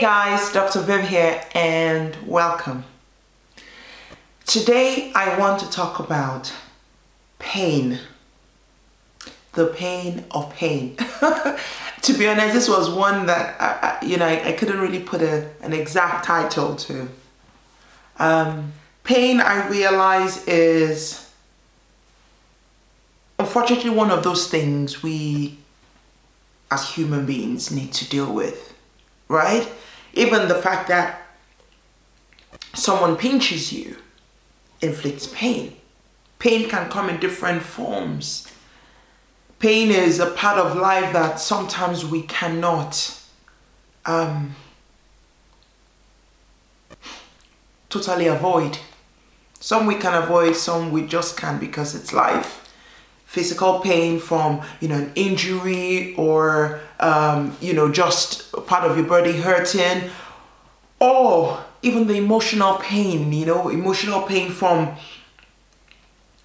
Guys, Dr. Viv here and welcome. Today I want to talk about pain. The pain of pain. to be honest, this was one that I, I, you know I, I, couldn't really put a, an exact title to. Um, pain, I realize, is unfortunately one of those things we as human beings need to deal with, right? Even the fact that someone pinches you inflicts pain. Pain can come in different forms. Pain is a part of life that sometimes we cannot um, totally avoid. Some we can avoid, some we just can't because it's life physical pain from you know an injury or um, you know just part of your body hurting or even the emotional pain you know emotional pain from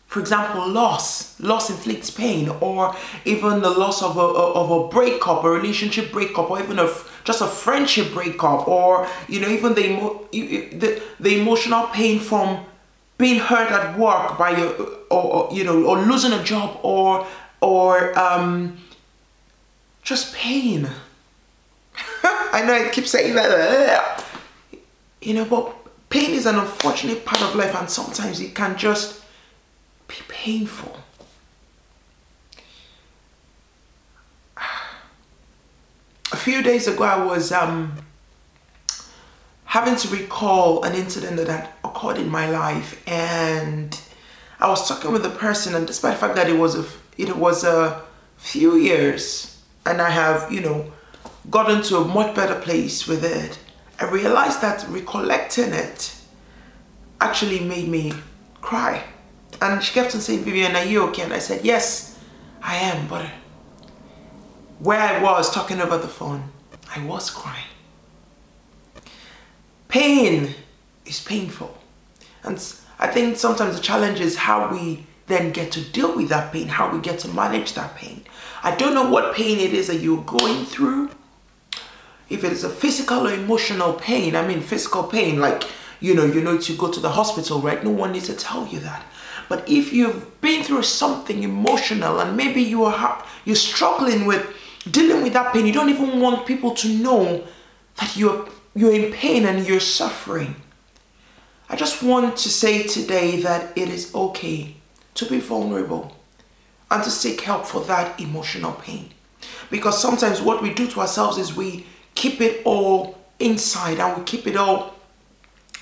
for example loss loss inflicts pain or even the loss of a, of a breakup a relationship breakup or even a just a friendship breakup or you know even the, emo- the, the emotional pain from being hurt at work by your or, or you know or losing a job or or um, just pain. I know i keep saying that you know but pain is an unfortunate part of life and sometimes it can just be painful. A few days ago i was um having to recall an incident that had occurred in my life and I was talking with a person and despite the fact that it was a it was a few years and I have, you know, gotten to a much better place with it, I realized that recollecting it actually made me cry. And she kept on saying, Vivian, are you okay? And I said, Yes, I am, but where I was talking over the phone, I was crying. Pain is painful. And I think sometimes the challenge is how we then get to deal with that pain, how we get to manage that pain. I don't know what pain it is that you're going through. If it is a physical or emotional pain, I mean physical pain, like you know, you know to go to the hospital, right? No one needs to tell you that. But if you've been through something emotional and maybe you are you're struggling with dealing with that pain, you don't even want people to know that you're you're in pain and you're suffering. I just want to say today that it is okay to be vulnerable and to seek help for that emotional pain. Because sometimes what we do to ourselves is we keep it all inside and we keep it all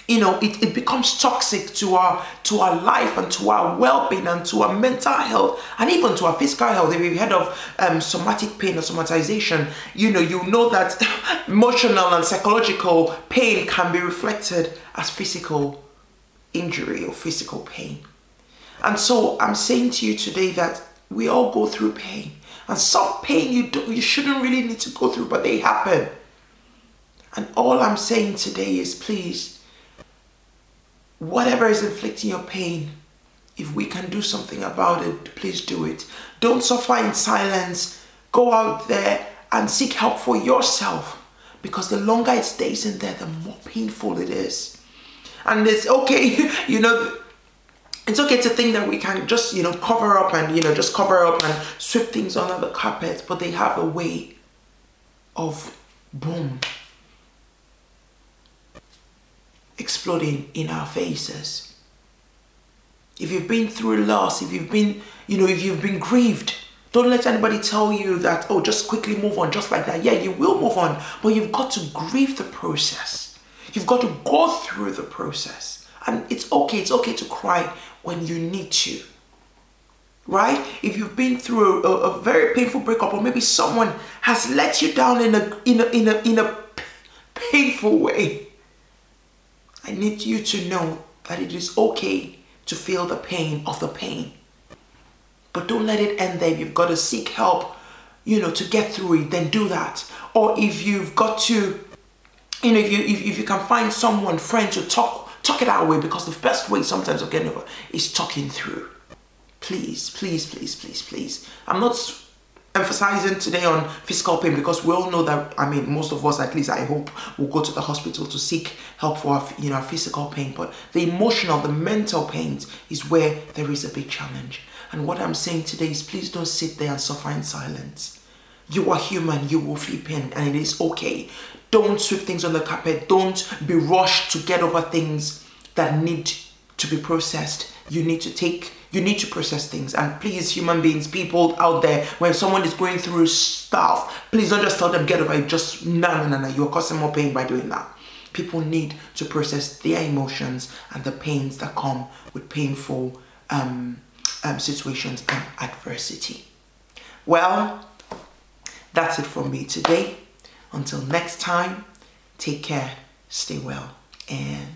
you know it, it becomes toxic to our to our life and to our well-being and to our mental health and even to our physical health. If you've heard of um, somatic pain or somatization you know you know that emotional and psychological pain can be reflected as physical injury or physical pain. And so i'm saying to you today that we all go through pain and some pain you do you shouldn't really need to go through but they happen. And all i'm saying today is please whatever is inflicting your pain, if we can do something about it, please do it. Don't suffer in silence. Go out there and seek help for yourself because the longer it stays in there, the more painful it is. And it's okay, you know, it's okay to think that we can just, you know, cover up and, you know, just cover up and sweep things under the carpet, but they have a way of boom, exploding in our faces. If you've been through loss, if you've been, you know, if you've been grieved, don't let anybody tell you that, oh, just quickly move on, just like that. Yeah, you will move on, but you've got to grieve the process. You've got to go through the process. And it's okay, it's okay to cry when you need to. Right? If you've been through a, a very painful breakup, or maybe someone has let you down in a in a in a in a painful way, I need you to know that it is okay to feel the pain of the pain. But don't let it end there. You've got to seek help, you know, to get through it, then do that. Or if you've got to, you know, if you if, if you can find someone, friend to talk talk it out with, because the best way sometimes of getting over is talking through. Please, please, please, please, please. I'm not emphasizing today on physical pain because we all know that I mean most of us at least I hope will go to the hospital to seek help for our, you know physical pain. But the emotional the mental pains is where there is a big challenge. And what I'm saying today is please don't sit there and suffer in silence. You are human. You will feel pain and it is okay. Don't sweep things on the carpet. Don't be rushed to get over things that need to be processed you need to take you need to process things. And please, human beings, people out there, when someone is going through stuff, please don't just tell them get over it. Just no, no, no, no. You're causing more pain by doing that. People need to process their emotions and the pains that come with painful um, um, situations and adversity. Well, that's it from me today. Until next time, take care, stay well, and.